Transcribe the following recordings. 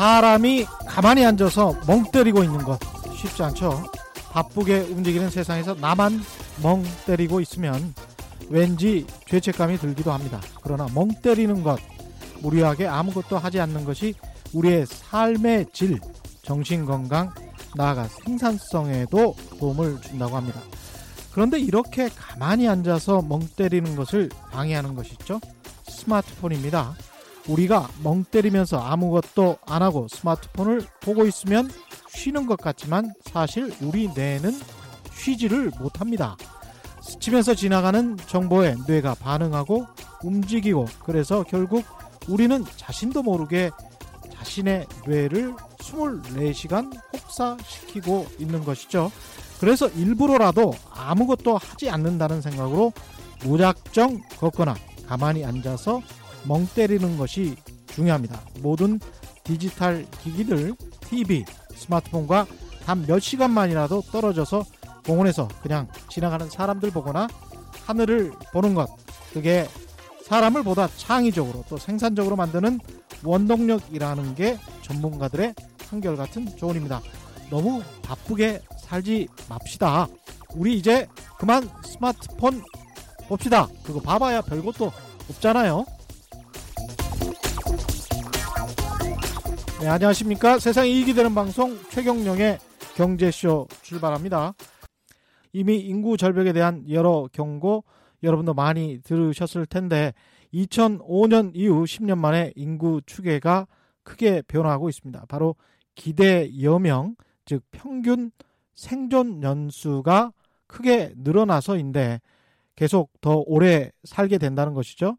사람이 가만히 앉아서 멍 때리고 있는 것 쉽지 않죠. 바쁘게 움직이는 세상에서 나만 멍 때리고 있으면 왠지 죄책감이 들기도 합니다. 그러나 멍 때리는 것, 무리하게 아무것도 하지 않는 것이 우리의 삶의 질, 정신 건강, 나아가 생산성에도 도움을 준다고 합니다. 그런데 이렇게 가만히 앉아서 멍 때리는 것을 방해하는 것이죠. 스마트폰입니다. 우리가 멍 때리면서 아무것도 안 하고 스마트폰을 보고 있으면 쉬는 것 같지만 사실 우리 뇌는 쉬지를 못합니다. 스치면서 지나가는 정보에 뇌가 반응하고 움직이고 그래서 결국 우리는 자신도 모르게 자신의 뇌를 24시간 혹사시키고 있는 것이죠. 그래서 일부러라도 아무것도 하지 않는다는 생각으로 무작정 걷거나 가만히 앉아서 멍 때리는 것이 중요합니다. 모든 디지털 기기들, TV, 스마트폰과 단 몇 시간만이라도 떨어져서 공원에서 그냥 지나가는 사람들 보거나 하늘을 보는 것. 그게 사람을 보다 창의적으로 또 생산적으로 만드는 원동력이라는 게 전문가들의 한결같은 조언입니다. 너무 바쁘게 살지 맙시다. 우리 이제 그만 스마트폰 봅시다. 그거 봐봐야 별것도 없잖아요. 네, 안녕하십니까. 세상에 이익이 되는 방송 최경령의 경제쇼 출발합니다. 이미 인구 절벽에 대한 여러 경고 여러분도 많이 들으셨을 텐데 2005년 이후 10년 만에 인구 추계가 크게 변화하고 있습니다. 바로 기대 여명, 즉 평균 생존 연수가 크게 늘어나서인데 계속 더 오래 살게 된다는 것이죠.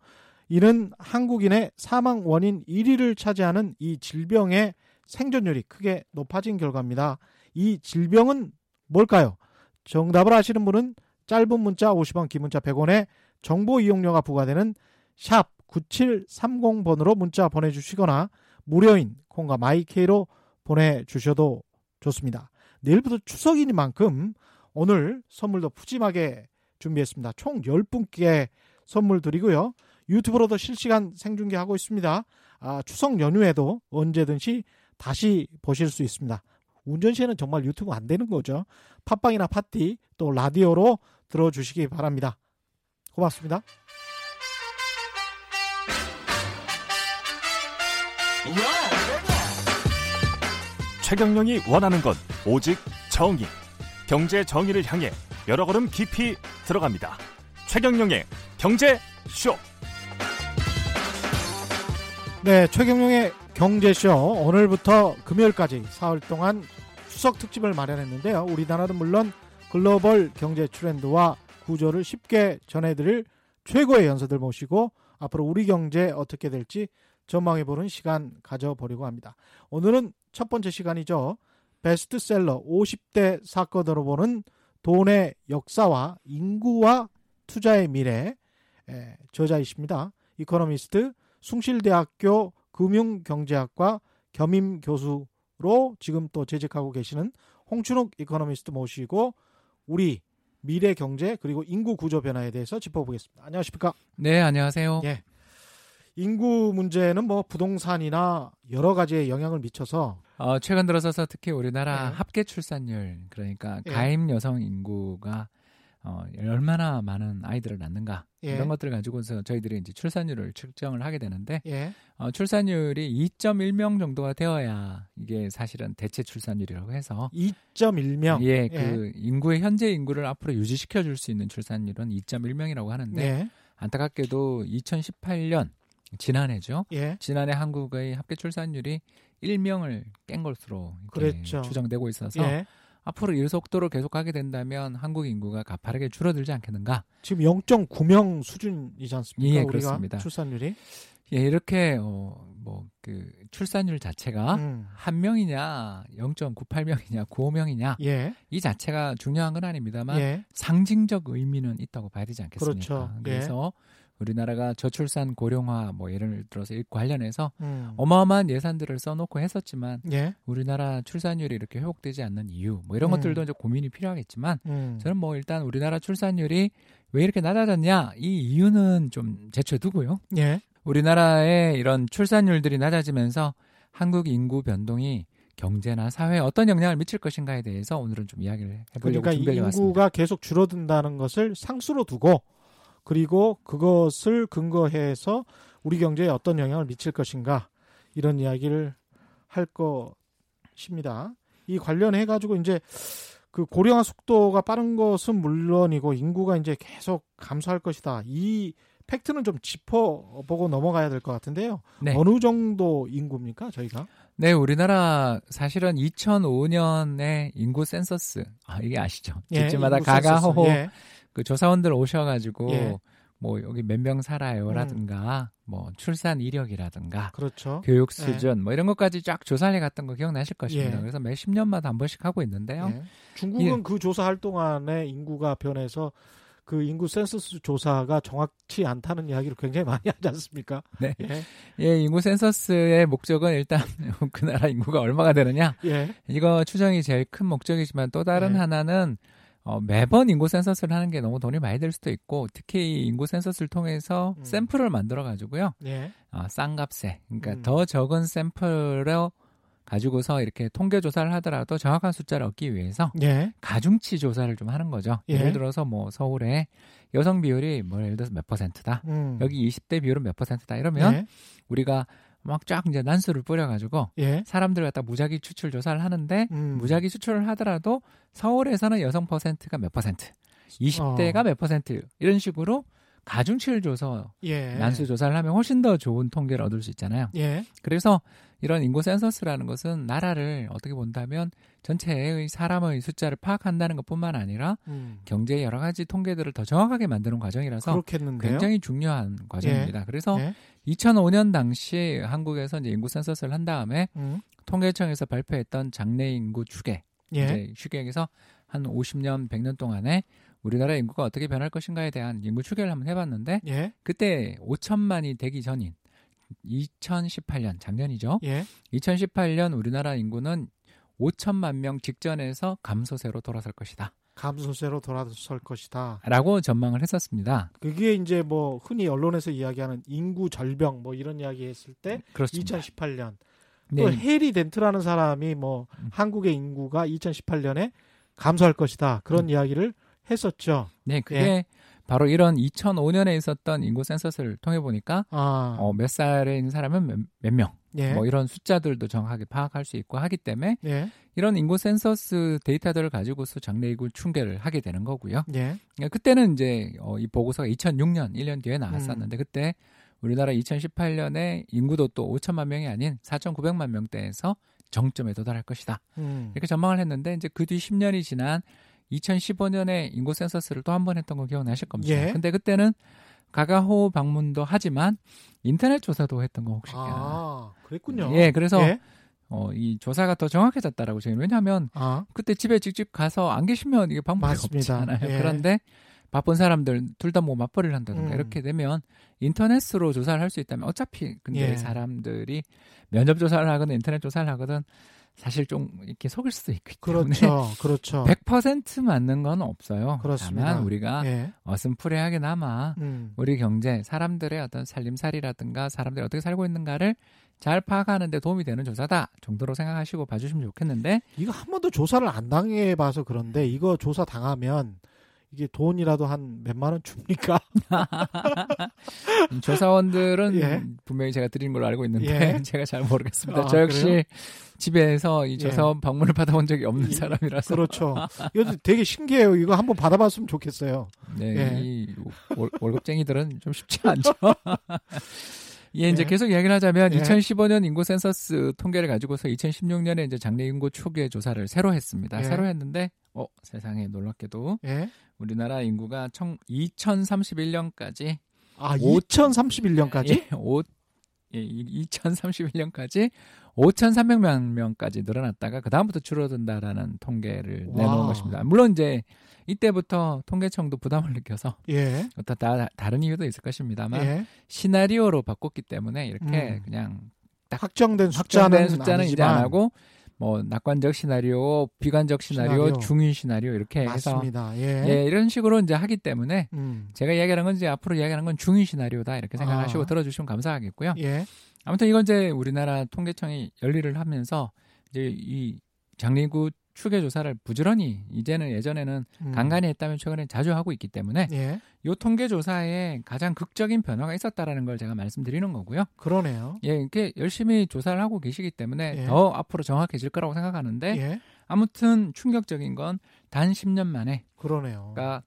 이는 한국인의 사망 원인 1위를 차지하는 이 질병의 생존율이 크게 높아진 결과입니다. 이 질병은 뭘까요? 정답을 아시는 분은 짧은 문자 50원, 긴 문자 100원에 정보 이용료가 부과되는 샵 9730번으로 문자 보내주시거나 무료인 콩과 my K로 보내주셔도 좋습니다. 내일부터 추석이니만큼 오늘 선물도 푸짐하게 준비했습니다. 총 10분께 선물 드리고요. 유튜브로도 실시간 생중계하고 있습니다. 아, 추석 연휴에도 언제든지 다시 보실 수 있습니다. 운전 시에는 정말 유튜브 안 되는 거죠. 팟빵이나 팟티 또 라디오로 들어주시기 바랍니다. 고맙습니다. 최경영이 원하는 건 오직 정의. 경제 정의를 향해 여러 걸음 깊이 들어갑니다. 최경영의 경제 쇼. 네, 최경영의 경제쇼 오늘부터 금요일까지 사흘 동안 추석 특집을 마련했는데요. 우리나라는 물론 글로벌 경제 트렌드와 구조를 쉽게 전해드릴 최고의 연서들 모시고 앞으로 우리 경제 어떻게 될지 전망해보는 시간 가져보려고 합니다. 오늘은 첫 번째 시간이죠. 베스트셀러 50대 사건으로 보는 돈의 역사와 인구와 투자의 미래 저자이십니다. 이코노미스트 숭실대학교 금융경제학과 겸임 교수로 지금 또 재직하고 계시는 홍춘욱 이코노미스트 모시고 우리 미래 경제 그리고 인구 구조 변화에 대해서 짚어보겠습니다. 안녕하십니까? 네, 안녕하세요. 예. 인구 문제는 뭐 부동산이나 여러 가지에 영향을 미쳐서 어, 최근 들어서서 특히 우리나라 네. 합계 출산율 그러니까 예. 가임 여성 인구가 어, 얼마나 많은 아이들을 낳는가 예. 이런 것들을 가지고서 저희들이 이제 출산율을 측정을 하게 되는데 예. 어, 출산율이 2.1명 정도가 되어야 이게 사실은 대체 출산율이라고 해서 2.1명. 예, 그 인구의 현재 인구를 앞으로 유지시켜 줄 수 있는 출산율은 2.1명이라고 하는데 네. 안타깝게도 2018년 지난해죠. 예. 지난해 한국의 합계 출산율이 1명을 깬 것으로 그랬죠. 추정되고 있어서 예. 앞으로 이 속도로 계속하게 된다면 한국 인구가 가파르게 줄어들지 않겠는가? 지금 0.9명 수준이지 않습니까? 예, 그렇습니다. 출산율이. 예, 이렇게 어, 뭐 그 출산율 자체가 음. 한 명이냐, 0.98명이냐, 95명이냐 예. 이 자체가 중요한 건 아닙니다만 예. 상징적 의미는 있다고 봐야 되지 않겠습니까? 그렇죠. 예. 그래서 우리나라가 저출산 고령화 뭐 예를 들어서 이 관련해서 음. 어마어마한 예산들을 써놓고 했었지만 예. 우리나라 출산율이 이렇게 회복되지 않는 이유 뭐 이런 음. 것들도 이제 고민이 필요하겠지만 음. 저는 뭐 일단 우리나라 출산율이 왜 이렇게 낮아졌냐 이 이유는 좀 제쳐두고요. 예. 우리나라의 이런 출산율들이 낮아지면서 한국 인구 변동이 경제나 사회에 어떤 영향을 미칠 것인가에 대해서 오늘은 좀 이야기를 해보려고 그러니까 준비해 왔습니다. 인구가 계속 줄어든다는 것을 상수로 두고 그리고 그것을 근거해서 우리 경제에 어떤 영향을 미칠 것인가 이런 이야기를 할 것입니다. 이 관련해 가지고 이제 그 고령화 속도가 빠른 것은 물론이고 인구가 이제 계속 감소할 것이다. 이 팩트는 좀 짚어보고 넘어가야 될 것 같은데요. 네. 어느 정도 인구입니까 저희가? 네, 우리나라 사실은 2005년에 인구 센서스 아 이게 아시죠? 예, 집집마다. 가가호호 예. 그 조사원들 오셔가지고 예. 음. 뭐 여기 몇 명 살아요라든가 뭐 출산 이력이라든가 그렇죠. 교육 수준 뭐 이런 것까지 쫙 조사를 해갔던 거 기억나실 것입니다. 예. 그래서 매 10년마다 한 번씩 하고 있는데요. 예. 중국은 그 조사할 동안에 인구가 변해서 그 인구 센서스 조사가 정확치 않다는 이야기를 굉장히 많이 하지 않습니까? 네. 예. 예, 인구 센서스의 목적은 일단 그 나라 인구가 얼마가 되느냐 예. 이거 추정이 제일 큰 목적이지만 또 다른 네. 하나는 어, 매번 인구 센서스를 하는 게 너무 돈이 많이 들 수도 있고 특히 이 인구 센서스를 통해서 음. 샘플을 만들어 가지고요 예. 어, 싼 값에 그러니까 음. 더 적은 샘플을 가지고서 이렇게 통계 조사를 하더라도 정확한 숫자를 얻기 위해서 예. 가중치 조사를 좀 하는 거죠. 예. 예를 들어서 뭐 서울에 여성 비율이 뭐 예를 들어서 몇 퍼센트다. 음. 여기 20대 비율은 몇 퍼센트다. 이러면 예. 우리가 막 쫙 이제 난수를 뿌려가지고 예. 사람들 갖다 무작위 추출 조사를 하는데 음. 무작위 추출을 하더라도 서울에서는 여성 퍼센트가 몇 퍼센트, 20대가 어. 몇 퍼센트 이런 식으로 가중치를 줘서 예. 난수 조사를 하면 훨씬 더 좋은 통계를 얻을 수 있잖아요. 예. 그래서 이런 인구 센서스라는 것은 나라를 어떻게 본다면 전체의 사람의 숫자를 파악한다는 것뿐만 아니라 음. 경제의 여러 가지 통계들을 더 정확하게 만드는 과정이라서 그렇겠는데요. 굉장히 중요한 과정입니다. 그래서 예. 2005년 당시 한국에서 이제 인구 센서스를 한 다음에 음. 통계청에서 발표했던 장래 인구 추계 예. 이제 추계에서 한 50년, 100년 동안에 우리나라 인구가 어떻게 변할 것인가에 대한 인구 추계를 한번 해봤는데 예. 그때 5천만이 되기 전인 2018년 작년이죠. 예. 2018년 우리나라 인구는 5천만 명 직전에서 감소세로 돌아설 것이다. 감소세로 돌아설 것이다. 라고 전망을 했었습니다. 그게 이제 뭐 흔히 언론에서 이야기하는 인구 절병 뭐 이런 이야기 했을 때 그렇습니다. 2018년 네, 또 해리 덴트라는 사람이 뭐 음. 한국의 인구가 2018년에 감소할 것이다 그런 음. 이야기를 했었죠. 네, 그게 예. 바로 이런 2005년에 있었던 인구 센서스를 통해 보니까 아, 어, 몇 살에 있는 사람은 몇, 몇 명, 예, 뭐 이런 숫자들도 정확하게 파악할 수 있고 하기 때문에 예, 이런 인구 센서스 데이터들을 가지고서 장래 인구 추계를 하게 되는 거고요. 예, 그러니까 그때는 이제 어, 이 보고서가 2006년 1년 뒤에 나왔었는데 그때 우리나라 2018년에 인구도 또 5천만 명이 아닌 4,900만 명대에서 정점에 도달할 것이다. 음, 이렇게 전망을 했는데 이제 그 뒤 10년이 지난 2015년에 인구 센서스를 또 한 번 했던 거 기억나실 겁니다. 예. 근데 그때는 가가호 방문도 하지만 인터넷 조사도 했던 거 혹시 아, 그랬군요. 예, 그래서 예? 어, 이 조사가 더 정확해졌다라고 저희는 왜냐하면 아, 그때 집에 직접 가서 안 계시면 이게 방법이 맞습니다. 없잖아요. 예. 그런데 바쁜 사람들 둘 다 뭐 맞벌이를 한다든가 음. 이렇게 되면 인터넷으로 조사를 할 수 있다면 어차피 근데 예. 사람들이 면접 조사를 하거나 인터넷 조사를 하거든 사실 좀 이렇게 속일 수도 있기 때문에 그렇죠, 그렇죠. 100% 맞는 건 없어요. 그렇습니다. 다만 우리가 예, 어슴푸레하게나마 음, 우리 경제, 사람들의 어떤 살림살이라든가 사람들이 어떻게 살고 있는가를 잘 파악하는 데 도움이 되는 조사다 정도로 생각하시고 봐주시면 좋겠는데 이거 한 번도 조사를 안 당해봐서 그런데 이거 조사 당하면 이게 돈이라도 한 몇만 원 줍니까? 음, 조사원들은 예. 분명히 제가 드리는 걸로 알고 있는데 예. 제가 잘 모르겠습니다. 아, 저 역시 그래요? 집에서 이 예. 조사원 방문을 받아본 적이 없는 이- 사람이라서 그렇죠. 이거 되게 신기해요. 이거 한번 받아봤으면 좋겠어요. 네, 예. 이 월, 월급쟁이들은 좀 쉽지 않죠. 예, 이제 예. 계속 이야기를 하자면 예. 2015년 인구 센서스 통계를 가지고서 2016년에 이제 장래 인구 추계 조사를 새로 했습니다. 예. 새로 했는데 어, 세상에 놀랍게도 예. 우리나라 인구가 청 2031년까지 아, 오- 2031년까지? 예, 5 예, 2031년까지 5,300만 명까지 늘어났다가 그 다음부터 줄어든다라는 통계를 와. 내놓은 것입니다. 물론 이제 이때부터 통계청도 부담을 느껴서 예. 어떤 다, 다른 이유도 있을 것입니다만 예. 시나리오로 바꿨기 때문에 이렇게 음. 그냥 확정된 숫자는 확정된 숫자는 이제 안 하고 뭐 낙관적 시나리오, 비관적 시나리오, 시나리오. 중위 시나리오 이렇게 해서 맞습니다. 예. 예, 이런 식으로 이제 하기 때문에 음. 제가 이야기하는 건 이제 앞으로 이야기하는 건 중위 시나리오다 이렇게 생각하시고 아. 들어주시면 감사하겠고요. 예. 아무튼 이건 이제 우리나라 통계청이 열일을 하면서 이제 이 장리구 추계 조사를 부지런히 이제는 예전에는 음. 간간히 했다면 최근에 자주 하고 있기 때문에 예. 요 통계 조사에 가장 극적인 변화가 있었다라는 걸 제가 말씀드리는 거고요. 그러네요. 예, 이렇게 열심히 조사를 하고 계시기 때문에 예. 더 앞으로 정확해질 거라고 생각하는데 예. 아무튼 충격적인 건 단 10년 만에 그러네요. 그러니까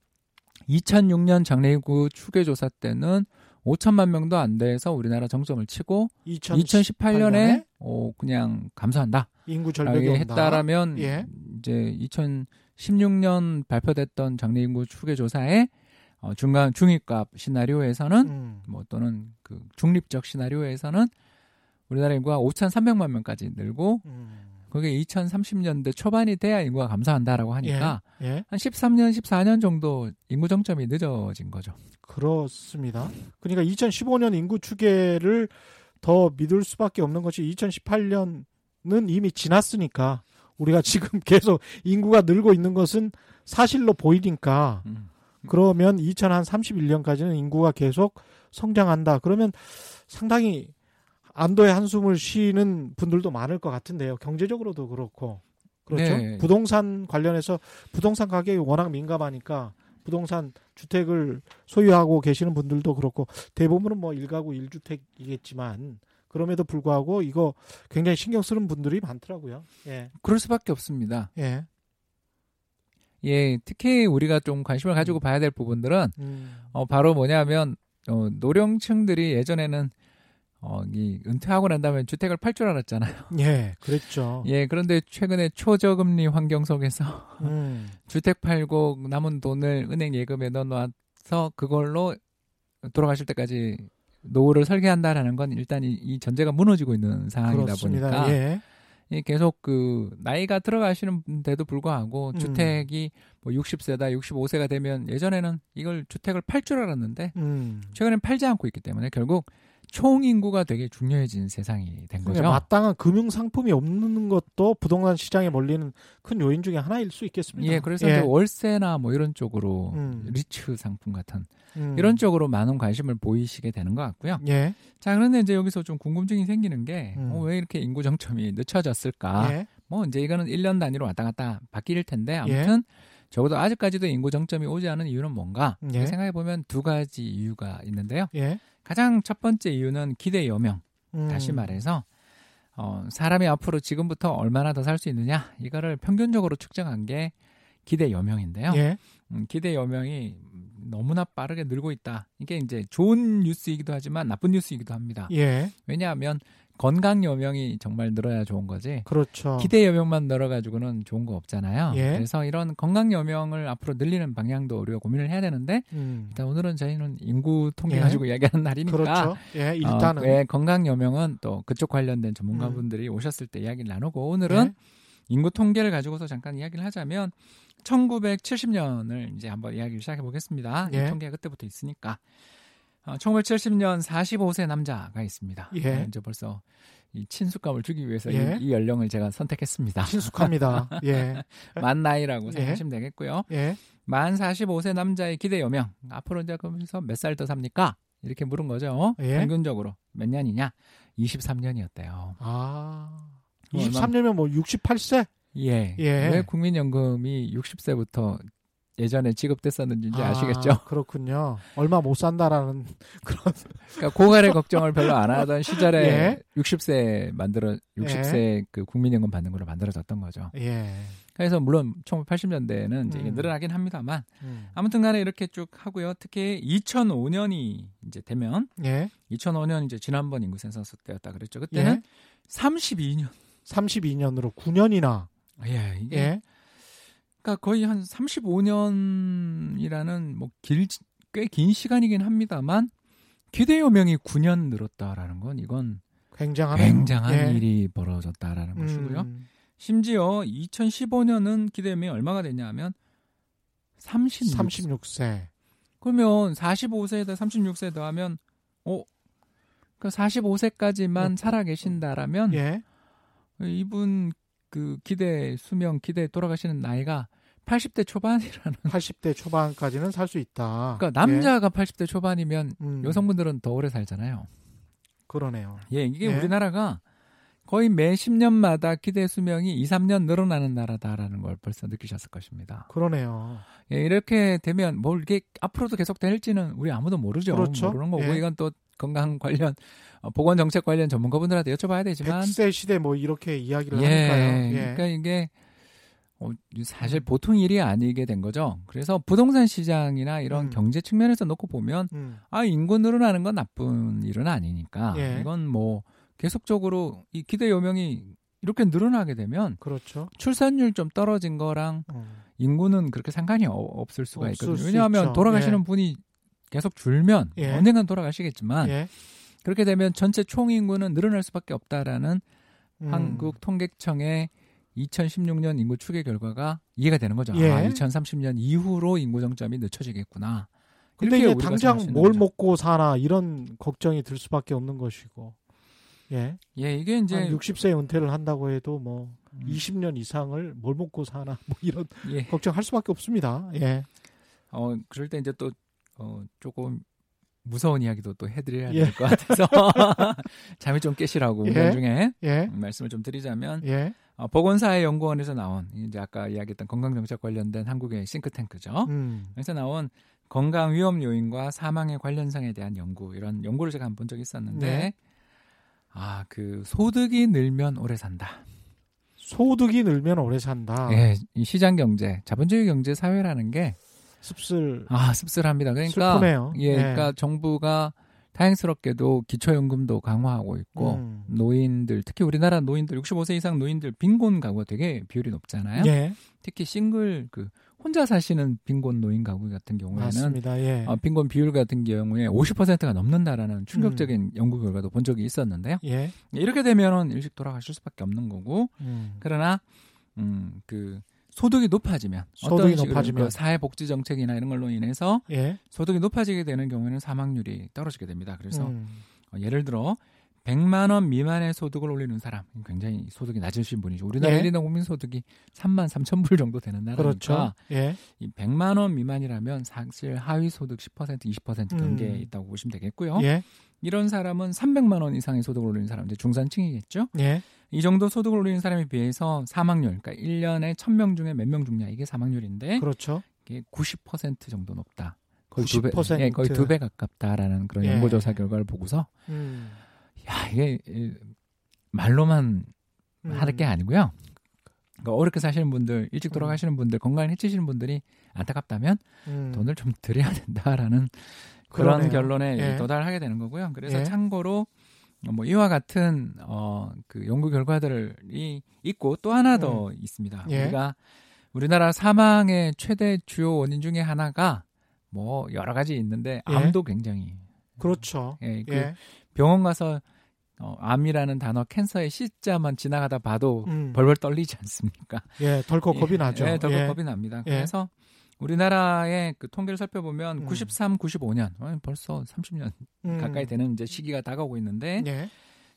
2006년 장례구 추계 조사 때는 5천만 명도 안 돼서 우리나라 정점을 치고 2018년에 어, 그냥 감소한다. 인구 절벽이. 했다라면 예. 이제 2016년 발표됐던 장래 인구 추계 조사에 어, 중간 중위값 시나리오에서는 음. 뭐 또는 그 중립적 시나리오에서는 우리나라 인구가 5,300만 명까지 늘고 음. 그게 2030년대 초반이 돼야 인구가 감소한다라고 하니까 예. 한 13년, 14년 정도 인구 정점이 늦어진 거죠. 그렇습니다. 그러니까 2015년 인구 추계를 더 믿을 수밖에 없는 것이 2018년은 이미 지났으니까 우리가 지금 계속 인구가 늘고 있는 것은 사실로 보이니까 음. 그러면 2031년까지는 인구가 계속 성장한다. 그러면 상당히 안도의 한숨을 쉬는 분들도 많을 것 같은데요. 경제적으로도 그렇고. 그렇죠. 네. 부동산 관련해서 부동산 가격이 워낙 민감하니까 부동산 주택을 소유하고 계시는 분들도 그렇고 대부분은 뭐 일가구 일주택이겠지만 그럼에도 불구하고 이거 굉장히 신경 쓰는 분들이 많더라고요. 예. 그럴 수밖에 없습니다. 예. 예, 특히 우리가 좀 관심을 가지고 봐야 될 부분들은 음. 어, 바로 뭐냐면, 어, 노령층들이 예전에는, 어, 이, 은퇴하고 난 다음에 주택을 팔 줄 알았잖아요. 예, 그랬죠. 예, 그런데 최근에 초저금리 환경 속에서 음. 주택 팔고 남은 돈을 은행 예금에 넣어놔서 그걸로 돌아가실 때까지 노후를 설계한다라는 건 일단 이, 이 전제가 무너지고 있는 상황이다 그렇습니다. 보니까 예. 이 계속 그 나이가 들어가시는데도 불구하고 음. 주택이 뭐 60세다, 65세가 되면 예전에는 이걸 주택을 팔 줄 알았는데 음. 최근엔 팔지 않고 있기 때문에 결국 총 인구가 되게 중요해진 세상이 된 거죠. 그러니까 마땅한 금융 상품이 없는 것도 부동산 시장에 몰리는 큰 요인 중에 하나일 수 있겠습니다. 예, 그래서 예. 월세나 뭐 이런 쪽으로 음. 리츠 상품 같은 음. 이런 쪽으로 많은 관심을 보이시게 되는 것 같고요. 예. 자, 그런데 이제 여기서 좀 궁금증이 생기는 게, 음. 어, 왜 이렇게 인구 정점이 늦춰졌을까? 예. 뭐 이제 이거는 1년 단위로 왔다 갔다 바뀔 텐데, 아무튼 적어도 아직까지도 인구 정점이 오지 않은 이유는 뭔가? 예. 생각해 보면 두 가지 이유가 있는데요. 예. 가장 첫 번째 이유는 기대 여명. 음. 다시 말해서 어, 사람이 앞으로 지금부터 얼마나 더 살 수 있느냐 이거를 평균적으로 측정한 게 기대 여명인데요. 예. 음, 기대 여명이 너무나 빠르게 늘고 있다. 이게 이제 좋은 뉴스이기도 하지만 나쁜 뉴스이기도 합니다. 예. 왜냐하면 건강 여명이 정말 늘어야 좋은 거지. 그렇죠. 기대 여명만 늘어가지고는 좋은 거 없잖아요. 예. 그래서 이런 건강 여명을 앞으로 늘리는 방향도 우리가 고민을 해야 되는데 음. 일단 오늘은 저희는 인구 통계 예. 가지고 이야기하는 날이니까 그렇죠. 예, 어, 일단은 왜 건강 여명은 또 그쪽 관련된 음. 전문가분들이 오셨을 때 이야기를 나누고 오늘은 인구 통계를 가지고서 잠깐 이야기를 하자면 1970년을 이제 한번 이야기를 시작해 보겠습니다. 예. 이 통계가 그때부터 있으니까 어, 1970년 45세 남자가 있습니다. 예. 어, 이제 벌써 이 친숙감을 주기 위해서 예. 이, 이 연령을 제가 선택했습니다. 친숙합니다. 예. 만 나이라고 예. 생각하시면 되겠고요. 예. 만 45세 남자의 기대 여명 앞으로 이제 그러면서 몇 살 더 삽니까? 이렇게 물은 거죠. 예. 평균적으로 몇 년이냐? 23년이었대요. 아. 뭐 23년이면 뭐 68세? 예. 예. 왜 국민연금이 60세부터 예전에 지급됐었는지 아, 아시겠죠? 그렇군요. 얼마 못 산다라는 그런 그러니까 고갈의 걱정을 별로 안 하던 시절에 예. 60세 만들어 60세 그 국민연금 받는 걸로 만들어졌던 거죠. 예. 그래서 물론 1980년대에는 이제 음. 늘어나긴 합니다만 음. 아무튼 간에 이렇게 쭉 하고요. 특히 2005년이 이제 되면 예. 2005년 이제 지난번 인구 센서스 때였다 그랬죠. 그때는 예. 32년. 32년으로 9년이나 예, 이게 예. 그러니까 거의 한 35년이라는 뭐 길 꽤 긴 시간이긴 합니다만 기대 요명이 9년 늘었다라는 건 이건 굉장하네요. 굉장한 예. 일이 벌어졌다라는 것이고요. 음, 심지어 2015년은 기대 요명이 얼마가 됐냐면 36. 36세. 그러면 45세에다 36세 더하면 어? 그 45세까지만 음. 살아 계신다라면 예. 이분 그 기대 수명 기대 돌아가시는 나이가 80대 초반이라는 80대 초반까지는 살 수 있다. 그러니까 남자가 80대 초반이면 예. 음, 여성분들은 더 오래 살잖아요. 그러네요. 예, 이게 예. 우리나라가 거의 매 10년마다 기대 수명이 2, 3년 늘어나는 나라다라는 걸 벌써 느끼셨을 것입니다. 그러네요. 예, 이렇게 되면 뭘 이게 앞으로도 계속 될지는 우리 아무도 모르죠. 그렇죠. 모르는 거고 예. 이건 또 건강 관련 어, 보건 정책 관련 전문가분들한테 여쭤봐야 되지만 100세 시대 뭐 이렇게 이야기를 예, 하니까요. 예. 그러니까 이게 어, 사실 보통 일이 아니게 된 거죠. 그래서 부동산 시장이나 이런 음. 경제 측면에서 놓고 보면 음, 아 인구 늘어나는 건 나쁜 일은 아니니까 예. 이건 뭐 계속적으로 이 기대 요명이 이렇게 늘어나게 되면 그렇죠. 출산율 좀 떨어진 거랑 음, 인구는 그렇게 상관이 어- 없을 수가 있거든요. 수 왜냐하면. 돌아가시는 예. 분이 계속 줄면 예. 언젠간 돌아가시겠지만 예. 그렇게 되면 전체 총 인구는 늘어날 수밖에 없다라는 음, 한국 통계청의 2016년 인구 추계 결과가 이해가 되는 거죠. 예. 아, 2030년 이후로 인구 정점이 늦춰지겠구나. 근데 이게 당장 뭘 거죠. 먹고 사나 이런 걱정이 들 수밖에 없는 것이고. 예. 예, 이게 이제 한 60세 은퇴를 한다고 해도 뭐 음, 20년 이상을 뭘 먹고 사나 뭐 이런 예. 걱정할 수밖에 없습니다. 예. 어, 그럴 때 이제 또, 어, 조금 무서운 이야기도 또 해드려야 예. 될것 같아서 잠이 좀 깨시라고 예. 우리 중에 예. 말씀을 좀 드리자면 예. 어, 보건사회연구원에서 나온 이제 아까 이야기했던 건강정책 관련된 한국의 싱크탱크죠. 음. 그래서 나온 건강 위험 요인과 사망의 관련성에 대한 연구 이런 연구를 제가 한번 적이 있었는데 네. 아그 소득이 늘면 오래 산다. 소득이 늘면 오래 산다. 예, 이 시장 경제, 자본주의 경제 사회라는 게 씁쓸 아, 씁쓸합니다. 그러니까 슬프네요. 예, 예. 그러니까 정부가 다행스럽게도 기초연금도 강화하고 있고 음. 노인들 특히 우리나라 노인들 65세 이상 노인들 빈곤 가구가 되게 비율이 높잖아요. 예. 특히 싱글 그 혼자 사시는 빈곤 노인 가구 같은 경우에는 맞습니다. 예. 어, 빈곤 비율 같은 경우에 50%가 넘는다라는 충격적인 음. 연구 결과도 본 적이 있었는데요. 예. 이렇게 되면은 일찍 돌아가실 수밖에 없는 거고 음. 그러나 음그 소득이 높아지면 소득이 어떤 높아지면. 그 사회복지 정책이나 이런 걸로 인해서 예. 소득이 높아지게 되는 경우에는 사망률이 떨어지게 됩니다. 그래서 음. 어, 예를 들어 100만 원 미만의 소득을 올리는 사람 굉장히 소득이 낮으신 분이죠. 우리나라 예. 1인당 국민 소득이 3만 3천 불 정도 되는 나라니까 그렇죠. 예. 이 100만 원 미만이라면 사실 하위 소득 10% 20% 경계에 음. 있다고 보시면 되겠고요. 예. 이런 사람은 300만 원 이상의 소득을 올리는 사람 이제 중산층이겠죠. 예. 이 정도 소득을 올리는 사람에 비해서 사망률 그러니까 1년에 1000명 중에 몇 명 죽냐 이게 사망률인데 그렇죠. 이게 90% 정도 높다. 거의 90%. 두 배, 예, 거의 두 배 가깝다라는 그런 예. 연구조사 결과를 보고서 음. 야 이게 이, 말로만 음. 하는 게 아니고요. 그러니까 어렵게 사시는 분들, 일찍 돌아가시는 분들, 건강을 해치시는 분들이 안타깝다면 음. 돈을 좀 드려야 된다라는 그런 그러네요. 결론에 예. 도달하게 되는 거고요. 그래서 예. 참고로 뭐 이와 같은 어 그 연구 결과들이 있고 또 하나 더 있습니다. 예. 우리가 우리나라 사망의 최대 주요 원인 중에 하나가 뭐 여러 가지 있는데 예. 암도 굉장히 그렇죠. 예, 그 예. 병원 가서 어, 암이라는 단어 캔서의 C자만 지나가다 봐도 음. 벌벌 떨리지 않습니까? 예. 덜컥 겁이 나죠. 예, 덜컥 예. 겁이 납니다. 예. 그래서 우리나라의 그 통계를 살펴보면 음. 93, 95년 어, 벌써 30년 음. 가까이 되는 이제 시기가 다가오고 있는데 예.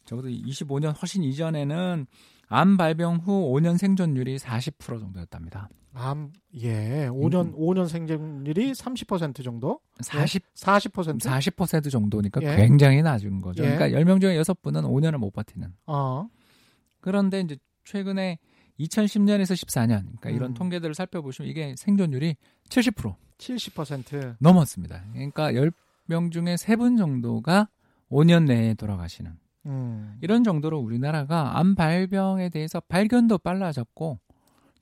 적어도 25년 훨씬 이전에는 암 발병 후 5년 생존율이 40% 정도였답니다. 암, 예. 5년, 음. 5년 생존율이 30% 정도? 40 40%? 40% 정도니까 예. 굉장히 낮은 거죠. 예. 그러니까 10명 중에 6분은 5년을 못 버티는. 어. 그런데 이제 최근에 2010년에서 14년 그러니까 이런 음. 통계들을 살펴보시면 이게 생존율이 70% 70%. 넘었습니다. 그러니까 10명 중에 3분 정도가 5년 내에 돌아가시는 음. 이런 정도로 우리나라가 암 발병에 대해서 발견도 빨라졌고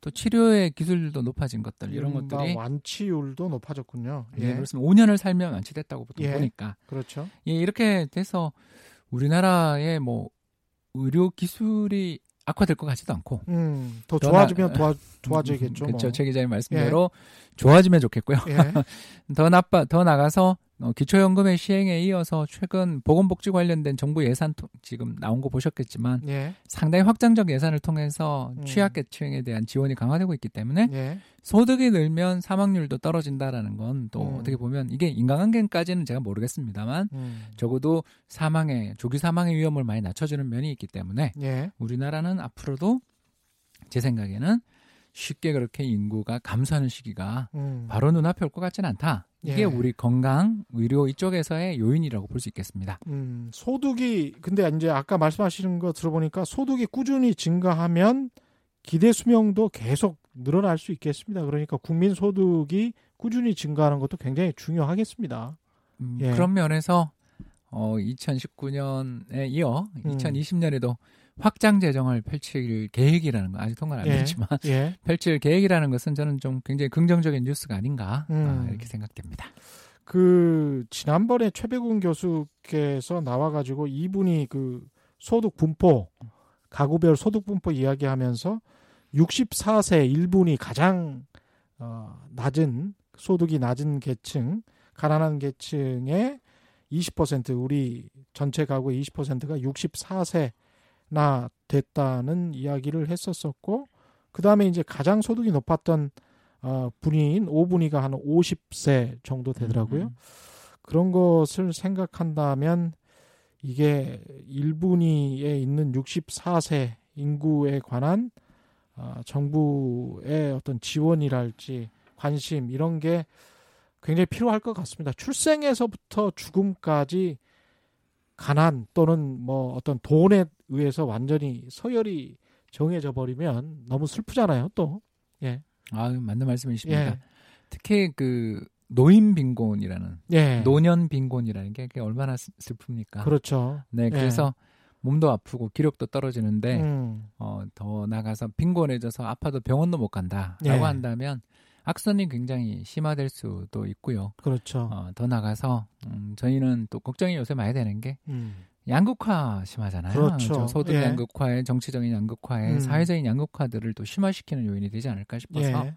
또 치료의 기술도 높아진 것들 이런 이른바 것들이 완치율도 높아졌군요. 예, 예. 그렇습니다. 5년을 살면 완치됐다고 보통 예. 보니까 그렇죠. 예, 이렇게 돼서 우리나라의 뭐 의료 기술이 악화될 것 같지도 않고 음. 더더 좋아지면 나- 도와, 좋아지겠죠. 그렇죠. 뭐. 최 기자님 말씀대로 좋아지면 좋겠고요. 예. 더 나빠 더 나가서 어, 기초연금의 시행에 이어서 최근 보건복지 관련된 정부 예산 토, 지금 나온 거 보셨겠지만 예. 상당히 확장적 예산을 통해서 음. 취약계층에 대한 지원이 강화되고 있기 때문에 예. 소득이 늘면 사망률도 떨어진다라는 건또 음. 어떻게 보면 이게 인간관계까지는 제가 모르겠습니다만 음. 적어도 사망의 조기 사망의 위험을 많이 낮춰주는 면이 있기 때문에 예. 우리나라는 앞으로도 제 생각에는 쉽게 그렇게 인구가 감소하는 시기가 음. 바로 눈앞에 올 것 같지는 않다. 이게 예. 우리 건강, 의료 이쪽에서의 요인이라고 볼 수 있겠습니다. 음, 소득이 근데 이제 아까 말씀하시는 거 들어보니까 소득이 꾸준히 증가하면 기대 수명도 계속 늘어날 수 있겠습니다. 그러니까 국민 소득이 꾸준히 증가하는 것도 굉장히 중요하겠습니다. 음, 예. 그런 면에서 어, 2019년에 이어 음. 2020년에도 확장 재정을 펼칠 계획이라는 거 아직 통과는 안 예. 됐지만 예. 펼칠 계획이라는 것은 저는 좀 굉장히 긍정적인 뉴스가 아닌가 음. 아, 이렇게 생각됩니다. 그 지난번에 최백운 교수께서 나와가지고 이분이 그 소득 분포 가구별 소득 분포 이야기하면서 64세 1분이 가장 어, 낮은 소득이 낮은 계층 가난한 계층의 20% 우리 전체 가구의 20%가 64세 나 됐다는 이야기를 했었었고 그 다음에 이제 가장 소득이 높았던 어, 분인 5분위가 한 50세 정도 되더라고요. 음. 그런 것을 생각한다면 이게 1분위에 있는 64세 인구에 관한 어, 정부의 어떤 지원이랄지 관심 이런 게 굉장히 필요할 것 같습니다. 출생에서부터 죽음까지 가난 또는 뭐 어떤 돈에 의해서 완전히 서열이 정해져 버리면 너무 슬프잖아요. 또 아, 맞는 말씀이십니다. 예. 특히 그 노인 빈곤이라는 예, 노년 빈곤이라는 게 얼마나 슬- 슬픕니까? 그렇죠. 네, 그래서 몸도 아프고 기력도 떨어지는데 음, 어, 더 나가서 빈곤해져서 아파도 병원도 못 간다라고 예. 한다면 악선이 굉장히 심화될 수도 있고요. 그렇죠. 어, 더 나가서 음, 저희는 또 걱정이 요새 많이 되는 게 음, 양극화 심하잖아요. 그렇죠. 저 소득 예. 양극화에 정치적인 양극화에 음. 사회적인 양극화들을 또 심화시키는 요인이 되지 않을까 싶어서 예,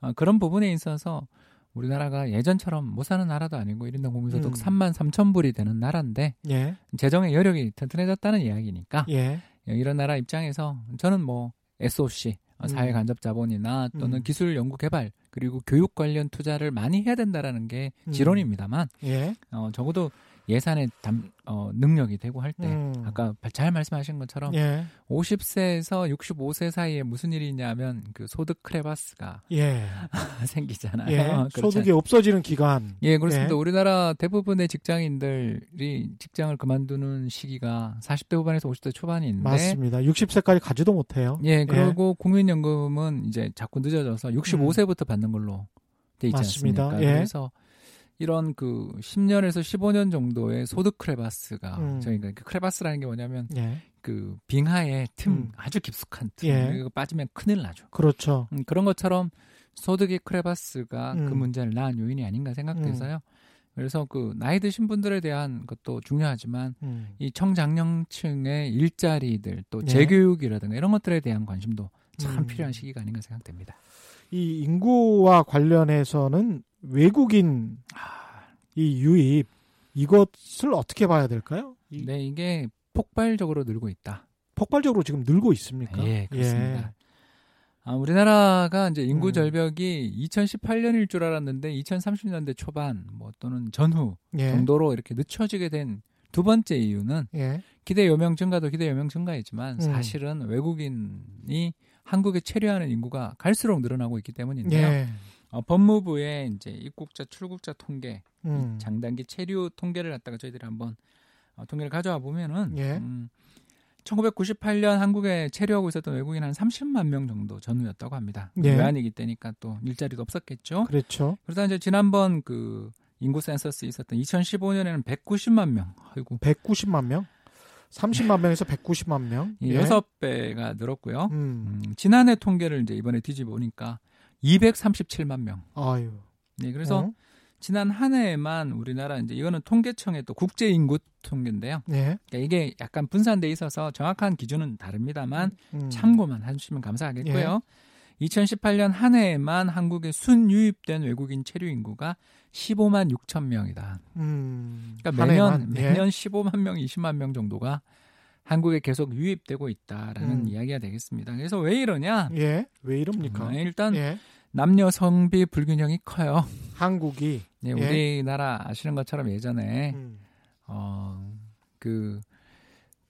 어, 그런 부분에 있어서 우리나라가 예전처럼 못 사는 나라도 아니고 1인당 국민소득 음. 3만 3천 불이 되는 나라인데 예, 재정의 여력이 튼튼해졌다는 이야기니까 예, 이런 나라 입장에서 저는 뭐 SOC 음. 사회 간접 자본이나 또는 음. 기술 연구 개발 그리고 교육 관련 투자를 많이 해야 된다라는 게 음. 지론입니다만 예. 어, 적어도 예산의 담, 어, 능력이 되고 할때 음. 아까 잘 말씀하신 것처럼 예, 50세에서 65세 사이에 무슨 일이 있냐면 그 소득 크레바스가 예, 생기잖아요. 예. 소득이 없어지는 기간. 예, 그렇습니다. 예. 우리나라 대부분의 직장인들이 직장을 그만두는 시기가 40대 후반에서 50대 초반인데 맞습니다. 60세까지 가지도 못해요. 예, 그리고 국민연금은 이제 자꾸 늦어져서 65세부터 받는 걸로 돼 있지 음. 맞습니다. 않습니까? 예. 그래서 이런 그 10년에서 15년 정도의 소득 크레바스가 음. 저희가 그 크레바스라는 게 뭐냐면 예, 그 빙하의 틈 음. 아주 깊숙한 틈 예. 이거 빠지면 큰일 나죠. 그렇죠. 음, 그런 것처럼 소득의 크레바스가 그 음. 문제를 낳은 요인이 아닌가 생각돼서요. 그래서 그 나이 드신 분들에 대한 것도 중요하지만 음. 이 청장년층의 일자리들 또 네. 재교육이라든가 이런 것들에 대한 관심도 참 음. 필요한 시기가 아닌가 생각됩니다. 이 인구와 관련해서는 외국인 아, 이 유입 이것을 어떻게 봐야 될까요? 이 네, 이게 폭발적으로 늘고 있다. 폭발적으로 지금 늘고 있습니까? 예, 그렇습니다. 아, 우리나라가 이제 인구 음. 절벽이 2018년일 줄 알았는데 2030년대 초반 뭐 또는 전후 예. 정도로 이렇게 늦춰지게 된 두 번째 이유는 예. 기대 요명 증가도 기대 요명 증가이지만 음. 사실은 외국인이 한국에 체류하는 인구가 갈수록 늘어나고 있기 때문인데요. 예. 어, 법무부의 이제 입국자 출국자 통계 음. 장단기 체류 통계를 갖다가 저희들이 한번 어, 통계를 가져와 보면은 예. 음, 1998년 한국에 체류하고 있었던 외국인 한 30만 명 정도 전후였다고 합니다. 예. 외환위기 때니까 또 일자리도 없었겠죠. 그렇죠. 그러다 이제 지난번 그 인구 센서스 있었던 2015년에는 190만 명. 아이고. 190만 명, 30만 명에서 190만 명. 이 예. 6배가 늘었고요. 음. 음, 지난해 통계를 이제 이번에 뒤집어 보니까 237만 명. 아유. 네, 그래서 어? 지난 한 해에만 우리나라 이제 이거는 통계청의 또 국제 인구 통계인데요. 예. 그러니까 이게 약간 분산돼 있어서 정확한 기준은 다릅니다만 음. 참고만 해주시면 감사하겠고요. 2018년 한 해에만 한국에 순 유입된 외국인 체류 인구가 15만 6천 명이다. 음, 그러니까 한 매년 해만, 예. 매년 15만 명, 20만 명 정도가 한국에 계속 유입되고 있다라는 음. 이야기가 되겠습니다. 그래서 왜 이러냐? 예, 왜 이럽니까? 음, 일단 예, 남녀 성비 불균형이 커요. 한국이 예, 예. 우리나라 아시는 것처럼 예전에 음, 어, 그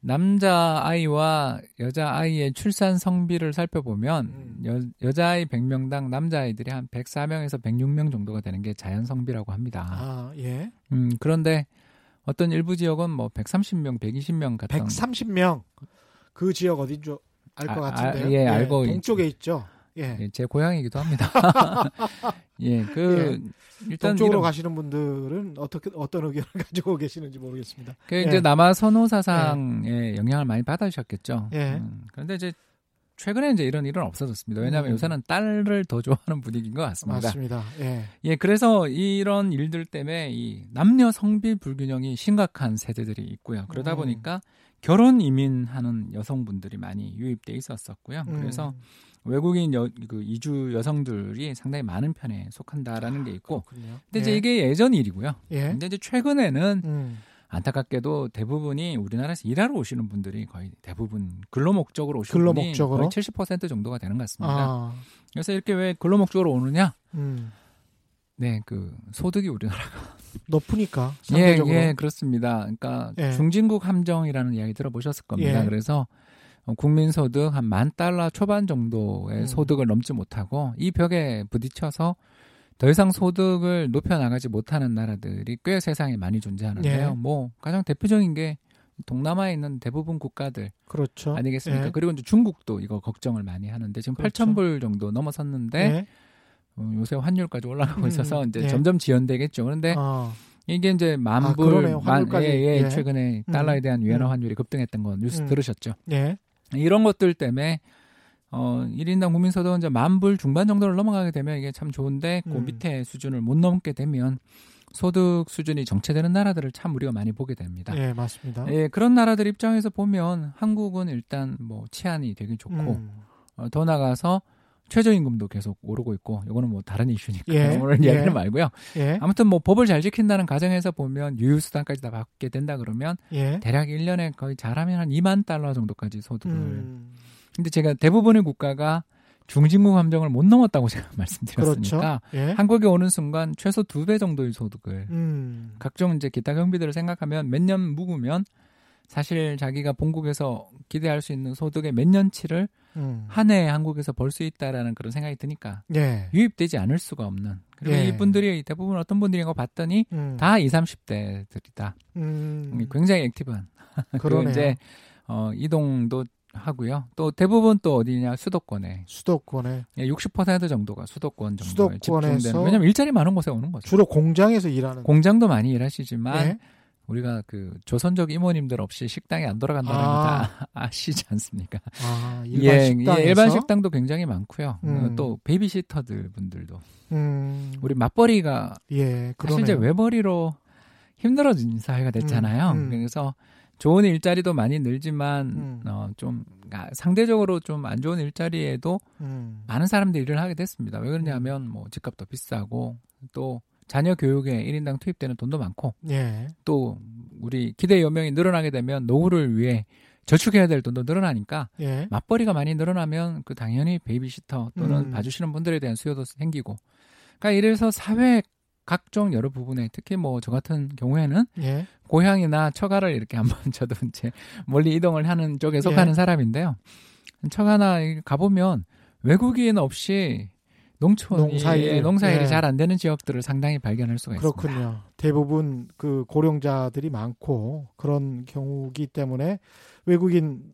남자 아이와 여자 아이의 출산 성비를 살펴보면 음. 여, 여자 아이 100명당 남자 아이들이 한 104명에서 106명 정도가 되는 게 자연 성비라고 합니다. 아, 예, 음, 그런데 어떤 일부 지역은 뭐 130명, 120명 같은 130명 그 지역 어딘 줄알것 아, 같은데요. 아, 예, 알고 동쪽에 있죠. 예, 예, 제 고향이기도 합니다. 예, 그 일단 동쪽으로 이런- 가시는 분들은 어떻게 어떤 의견을 가지고 계시는지 모르겠습니다. 그 예. 이제 남아 선호 사상의 영향을 많이 받으셨겠죠. 예. 음, 그런데 이제 최근에 이제 이런 일은 없어졌습니다. 왜냐하면 음. 요새는 딸을 더 좋아하는 분위기인 것 같습니다. 맞습니다. 예, 예, 그래서 이런 일들 때문에 이 남녀 성비 불균형이 심각한 세대들이 있고요. 그러다 음. 보니까 결혼 이민하는 여성분들이 많이 유입돼 있었었고요. 음, 그래서 외국인 여, 그 이주 여성들이 상당히 많은 편에 속한다라는 게 있고, 그렇군요. 근데 이제 예. 이게 예전 일이고요. 예, 근데 이제 최근에는 음, 안타깝게도 대부분이 우리나라에서 일하러 오시는 분들이 거의 대부분 근로 목적으로 오시는 근로 분이 목적으로? 거의 70% 정도가 되는 것 같습니다. 아, 그래서 이렇게 왜 근로 목적으로 오느냐? 음, 네, 그 소득이 우리나라가 높으니까 예, 상대적으로. 예, 그렇습니다. 그러니까 예. 중진국 함정이라는 이야기 들어보셨을 겁니다. 예. 그래서 어, 국민 소득 한 만 달러 초반 정도의 음. 소득을 넘지 못하고 이 벽에 부딪혀서 더 이상 소득을 높여 나가지 못하는 나라들이 꽤 세상에 많이 존재하는데요. 예. 뭐 가장 대표적인 게 동남아에 있는 대부분 국가들 그렇죠. 아니겠습니까? 예. 그리고 이제 중국도 이거 걱정을 많이 하는데 지금 그렇죠. 8,000불 정도 넘어섰는데 예. 어, 요새 환율까지 올라가고 음, 있어서 이제 예. 점점 지연되겠죠. 그런데 아, 이게 이제 만불, 그러네요. 만. 예, 예, 예. 최근에 음. 달러에 대한 위안화 음. 환율이 급등했던 거 뉴스 음. 들으셨죠? 예. 이런 것들 때문에 어 1인당 국민소득은 이제 만불 중반 정도를 넘어가게 되면 이게 참 좋은데 그 음. 밑에 수준을 못 넘게 되면 소득 수준이 정체되는 나라들을 참 우리가 많이 보게 됩니다. 예, 맞습니다. 예, 그런 나라들 입장에서 보면 한국은 일단 뭐 치안이 되게 좋고 음. 어, 더 나가서 최저임금도 계속 오르고 있고 이거는 뭐 다른 이슈니까 예, 오늘 예. 이야기는 말고요. 예. 아무튼 뭐 법을 잘 지킨다는 가정에서 보면 유휴수당까지 다 받게 된다 그러면 예. 대략 1년에 거의 잘하면 한 2만 달러 정도까지 소득을. 음. 근데 제가 대부분의 국가가 중진국 함정을 못 넘었다고 제가 그렇죠. 말씀드렸으니까 예. 한국에 오는 순간 최소 두 배 정도의 소득을 음. 각종 이제 기타 경비들을 생각하면 몇 년 묵으면 사실 자기가 본국에서 기대할 수 있는 소득의 몇 년치를 음. 한 해에 한국에서 벌 수 있다라는 그런 생각이 드니까 예. 유입되지 않을 수가 없는. 그리고 예. 이분들이 대부분 어떤 분들인 거 봤더니 음. 다 20, 30대들이다. 음. 굉장히 액티브한. 그리고. 이제 어, 이동도 하고요. 또 대부분 또 어디냐 수도권에 수도권에 예, 60% 정도가 수도권 정도에 수도권에서 집중되는. 왜냐면 일자리 많은 곳에 오는 거죠. 주로 공장에서 일하는 공장도 많이 일하시지만 예. 우리가 그 조선족 이모님들 없이 식당이 안 돌아간다는 거다 아시지 않습니까? 아, 일반 예, 식당에서 예, 일반 식당도 굉장히 많고요. 음. 어, 또 베이비시터들 분들도 음. 우리 맞벌이가 예, 사실 이제 그러네요. 외벌이로 힘들어진 사회가 됐잖아요. 음, 음. 그래서 좋은 일자리도 많이 늘지만 음. 어, 좀 아, 상대적으로 좀 안 좋은 일자리에도 음. 많은 사람들이 일을 하게 됐습니다. 왜 그러냐면 뭐 집값도 비싸고 또 자녀 교육에 1인당 투입되는 돈도 많고 예. 또 우리 기대 여명이 늘어나게 되면 노후를 위해 저축해야 될 돈도 늘어나니까 예. 맞벌이가 많이 늘어나면 그 당연히 베이비시터 또는 음. 봐주시는 분들에 대한 수요도 생기고 그러니까 이래서 사회 각종 여러 부분에 특히 뭐 저 같은 경우에는 예. 고향이나 처가를 이렇게 한번 저도 이제 멀리 이동을 하는 쪽에 속하는 예. 사람인데요. 처가나 가보면 외국인 없이 농촌이 농사일. 농사일이 예. 잘안 되는 지역들을 상당히 발견할 수가 있습니다. 그렇군요. 대부분 그 고령자들이 많고 그런 경우기 때문에 외국인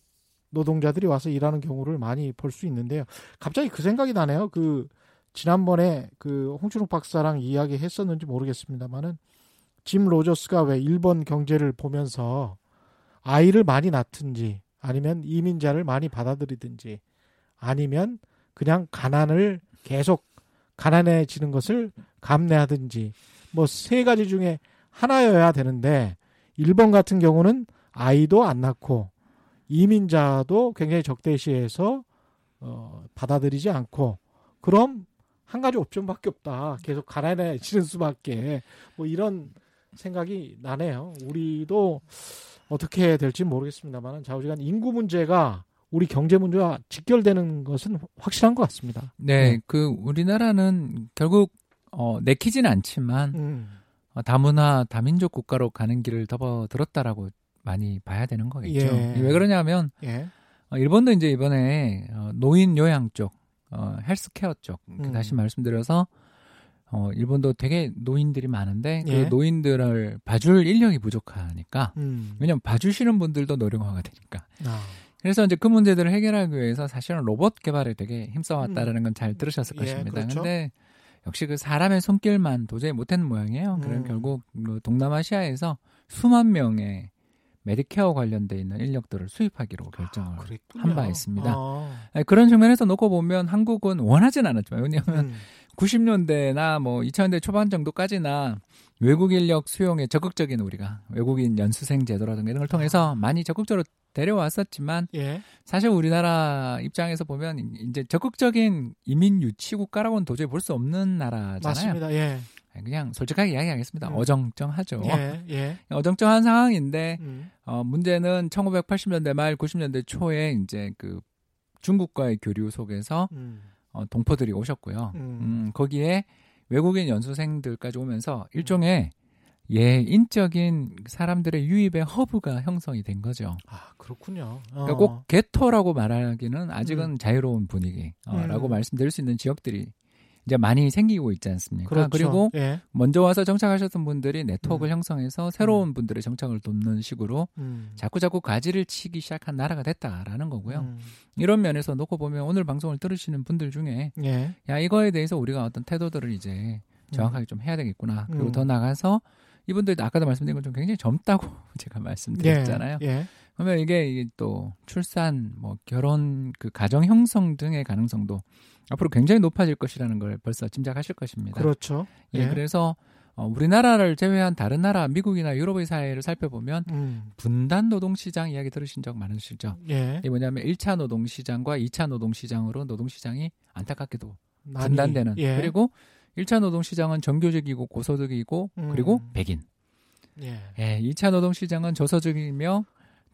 노동자들이 와서 일하는 경우를 많이 볼 수 있는데요. 갑자기 그 생각이 나네요. 그 지난번에 그 홍춘욱 박사랑 이야기했었는지 모르겠습니다만은 짐 로저스가 왜 일본 경제를 보면서 아이를 많이 낳든지 아니면 이민자를 많이 받아들이든지 아니면 그냥 가난을 계속 가난해지는 것을 감내하든지 뭐 세 가지 중에 하나여야 되는데 일본 같은 경우는 아이도 안 낳고 이민자도 굉장히 적대시해서 어, 받아들이지 않고 그럼 한 가지 옵션밖에 없다. 계속 가난해지는 수밖에 뭐 이런 생각이 나네요. 우리도 어떻게 될지 모르겠습니다만 좌우지간 인구 문제가 우리 경제 문제와 직결되는 것은 확실한 것 같습니다. 네, 그 우리나라는 결국 어, 내키진 않지만 음. 어, 다문화 다민족 국가로 가는 길을 접어들었다라고 많이 봐야 되는 거겠죠. 예. 왜 그러냐면 예. 어, 일본도 이제 이번에 어, 노인 요양 쪽, 어, 헬스케어 쪽 음. 다시 말씀드려서 어, 일본도 되게 노인들이 많은데 예. 그 노인들을 봐줄 인력이 부족하니까 음. 왜냐면 봐주시는 분들도 노령화가 되니까. 아. 그래서 이제 그 문제들을 해결하기 위해서 사실은 로봇 개발에 되게 힘써왔다라는 건 잘 들으셨을 예, 것입니다. 그렇죠. 근데 역시 그 사람의 손길만 도저히 못했는 모양이에요. 그럼 음. 결국 그 동남아시아에서 수만 명의 메디케어 관련돼 있는 인력들을 수입하기로 결정을 그랬군요. 한바 있습니다. 아. 아니, 그런 측면에서 놓고 보면 한국은 원하진 않았지만 왜냐하면 음. 90년대나 뭐 2000년대 초반 정도까지나 외국 인력 수용에 적극적인 우리가 외국인 연수생 제도라든가 이런 걸 통해서 많이 적극적으로 데려왔었지만 예. 사실 우리나라 입장에서 보면 이제 적극적인 이민 유치 국가라고는 도저히 볼 수 없는 나라잖아요. 맞습니다. 예. 그냥 솔직하게 이야기하겠습니다. 음. 어정쩡하죠. 예. 예. 어정쩡한 상황인데 음. 어, 문제는 1980년대 말 90년대 초에 이제 그 중국과의 교류 속에서 음. 어, 동포들이 오셨고요. 음. 음, 거기에 외국인 연수생들까지 오면서 일종의 예인적인 사람들의 유입의 허브가 형성이 된 거죠. 아, 그렇군요. 그러니까 어. 꼭 게토라고 말하기는 아직은 자유로운 분위기라고 음. 말씀드릴 수 있는 지역들이 이제 많이 생기고 있지 않습니까? 그렇죠. 그리고 예. 먼저 와서 정착하셨던 분들이 네트워크를 음. 형성해서 새로운 분들의 정착을 돕는 식으로 음. 자꾸 자꾸 가지를 치기 시작한 나라가 됐다라는 거고요. 음. 이런 면에서 놓고 보면 오늘 방송을 들으시는 분들 중에 예. 야 이거에 대해서 우리가 어떤 태도들을 이제 정확하게 좀 해야 되겠구나. 그리고 음. 더 나가서 이분들 아까도 말씀드린 것좀 굉장히 젊다고 제가 말씀드렸잖아요. 예. 예. 그러면 이게, 또 출산, 뭐 결혼, 그 가정 형성 등의 가능성도 앞으로 굉장히 높아질 것이라는 걸 벌써 짐작하실 것입니다. 그렇죠. 예, 그래서 어, 우리나라를 제외한 다른 나라, 미국이나 유럽의 사회를 살펴보면 음. 분단 노동 시장 이야기 들으신 적 많으시죠? 예. 이게 뭐냐면 1차 노동 시장과 2차 노동 시장으로 노동 시장이 안타깝게도 많이, 분단되는 예. 그리고 1차 노동 시장은 정규직이고 고소득이고 음. 그리고 백인. 예. 예, 2차 노동 시장은 저소득이며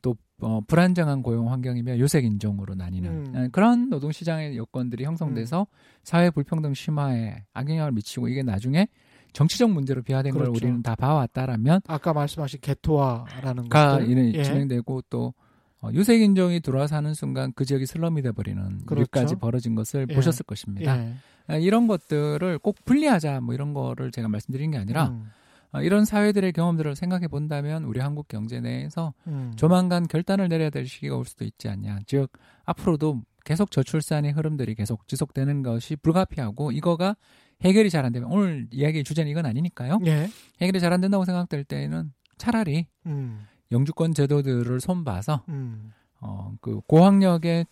또 어, 불안정한 고용 환경이며 요색 인종으로 나뉘는 음. 예, 그런 노동 시장의 여건들이 형성돼서 사회 불평등 심화에 악영향을 미치고 이게 나중에 정치적 문제로 비화된 걸 그렇죠. 우리는 다 봐왔다라면 아까 말씀하신 개토화라는 가 것들. 이는 예. 진행되고 또 어, 유색 인종이 들어와서 하는 순간 그 지역이 슬럼이 돼 버리는 그렇죠. 일까지 벌어진 것을 예. 보셨을 것입니다. 예. 아, 이런 것들을 꼭 분리하자 뭐 이런 거를 제가 말씀드린 게 아니라 음. 어, 이런 사회들의 경험들을 생각해 본다면 우리 한국 경제 내에서 음. 조만간 결단을 내려야 될 시기가 올 수도 있지 않냐. 즉 앞으로도 계속 저출산의 흐름들이 계속 지속되는 것이 불가피하고 이거가 해결이 잘 안 되면 오늘 이야기의 주제는 이건 아니니까요. 예. 해결이 잘 안 된다고 생각될 때에는 차라리 음. 영주권 제도들을 손봐서 음. 어, 그 고학력의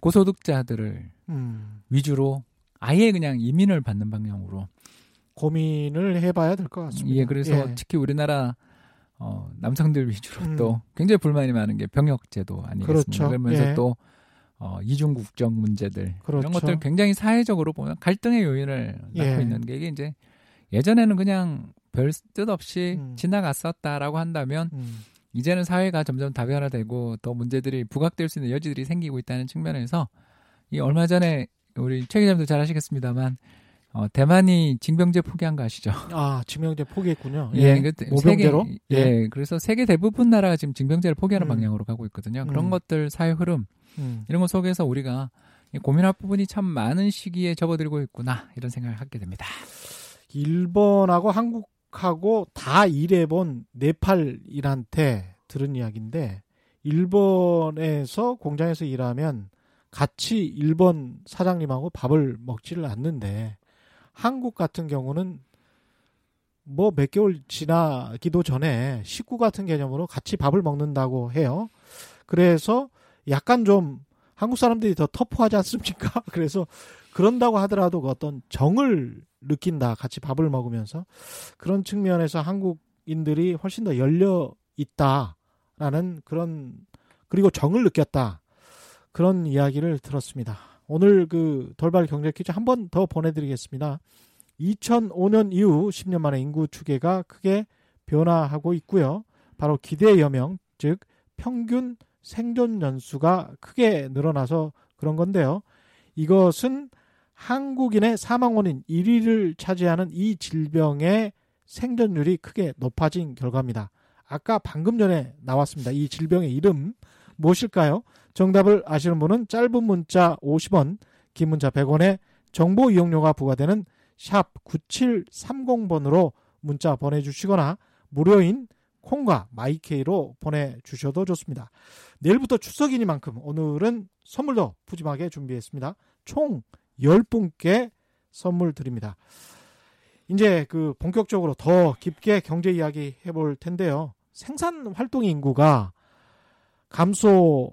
고소득자들을 음. 위주로 아예 그냥 이민을 받는 방향으로 고민을 해봐야 될 것 같습니다. 예, 그래서 예. 특히 우리나라 어, 남성들 위주로 음. 또 굉장히 불만이 많은 게 병역 제도 아니겠습니까? 그렇죠. 그러면서 예. 또 어, 이중 국적 문제들 그렇죠. 이런 것들 굉장히 사회적으로 보면 갈등의 요인을 낳고 예. 있는 게 이게 이제 예전에는 그냥 별 뜻 없이 음. 지나갔었다라고 한다면 음. 이제는 사회가 점점 다변화되고 또 문제들이 부각될 수 있는 여지들이 생기고 있다는 측면에서 이 얼마 전에 우리 최 기자님도 잘 아시겠습니다만 어, 대만이 징병제 포기한 거 아시죠? 아, 지명제 포기했군요. 예, 그 모병제로? 세계, 예, 그래서 세계 대부분 나라가 지금 징병제를 포기하는 음. 방향으로 가고 있거든요. 그런 음. 것들 사회 흐름 음. 이런 것 속에서 우리가 이 고민할 부분이 참 많은 시기에 접어들고 있구나 이런 생각을 하게 됩니다. 일본하고 한국하고 다 일해본 네팔이란테 들은 이야기인데 일본에서 공장에서 일하면 같이 일본 사장님하고 밥을 먹지를 않는데 한국 같은 경우는 뭐 몇 개월 지나기도 전에 식구 같은 개념으로 같이 밥을 먹는다고 해요. 그래서 약간 좀 한국 사람들이 더 터프하지 않습니까? 그래서 그런다고 하더라도 그 어떤 정을 느낀다. 같이 밥을 먹으면서 그런 측면에서 한국인들이 훨씬 더 열려 있다라는 그런 그리고 정을 느꼈다. 그런 이야기를 들었습니다. 오늘 그 돌발 경제 퀴즈 한 번 더 보내드리겠습니다. 2005년 이후 10년 만에 인구 추계가 크게 변화하고 있고요. 바로 기대 여명, 즉 평균 생존 연수가 크게 늘어나서 그런 건데요. 이것은 한국인의 사망 원인 1위를 차지하는 이 질병의 생존율이 크게 높아진 결과입니다. 아까 방금 전에 나왔습니다. 이 질병의 이름 무엇일까요? 정답을 아시는 분은 짧은 문자 50원, 긴 문자 100원에 정보 이용료가 부과되는 샵 9730번으로 문자 보내주시거나 무료인 콩과 마이케이로 보내주셔도 좋습니다. 내일부터 추석이니만큼 오늘은 선물도 푸짐하게 준비했습니다. 총 10분께 선물 드립니다. 이제 그 본격적으로 더 깊게 경제 이야기 해볼 텐데요. 생산 활동 인구가 감소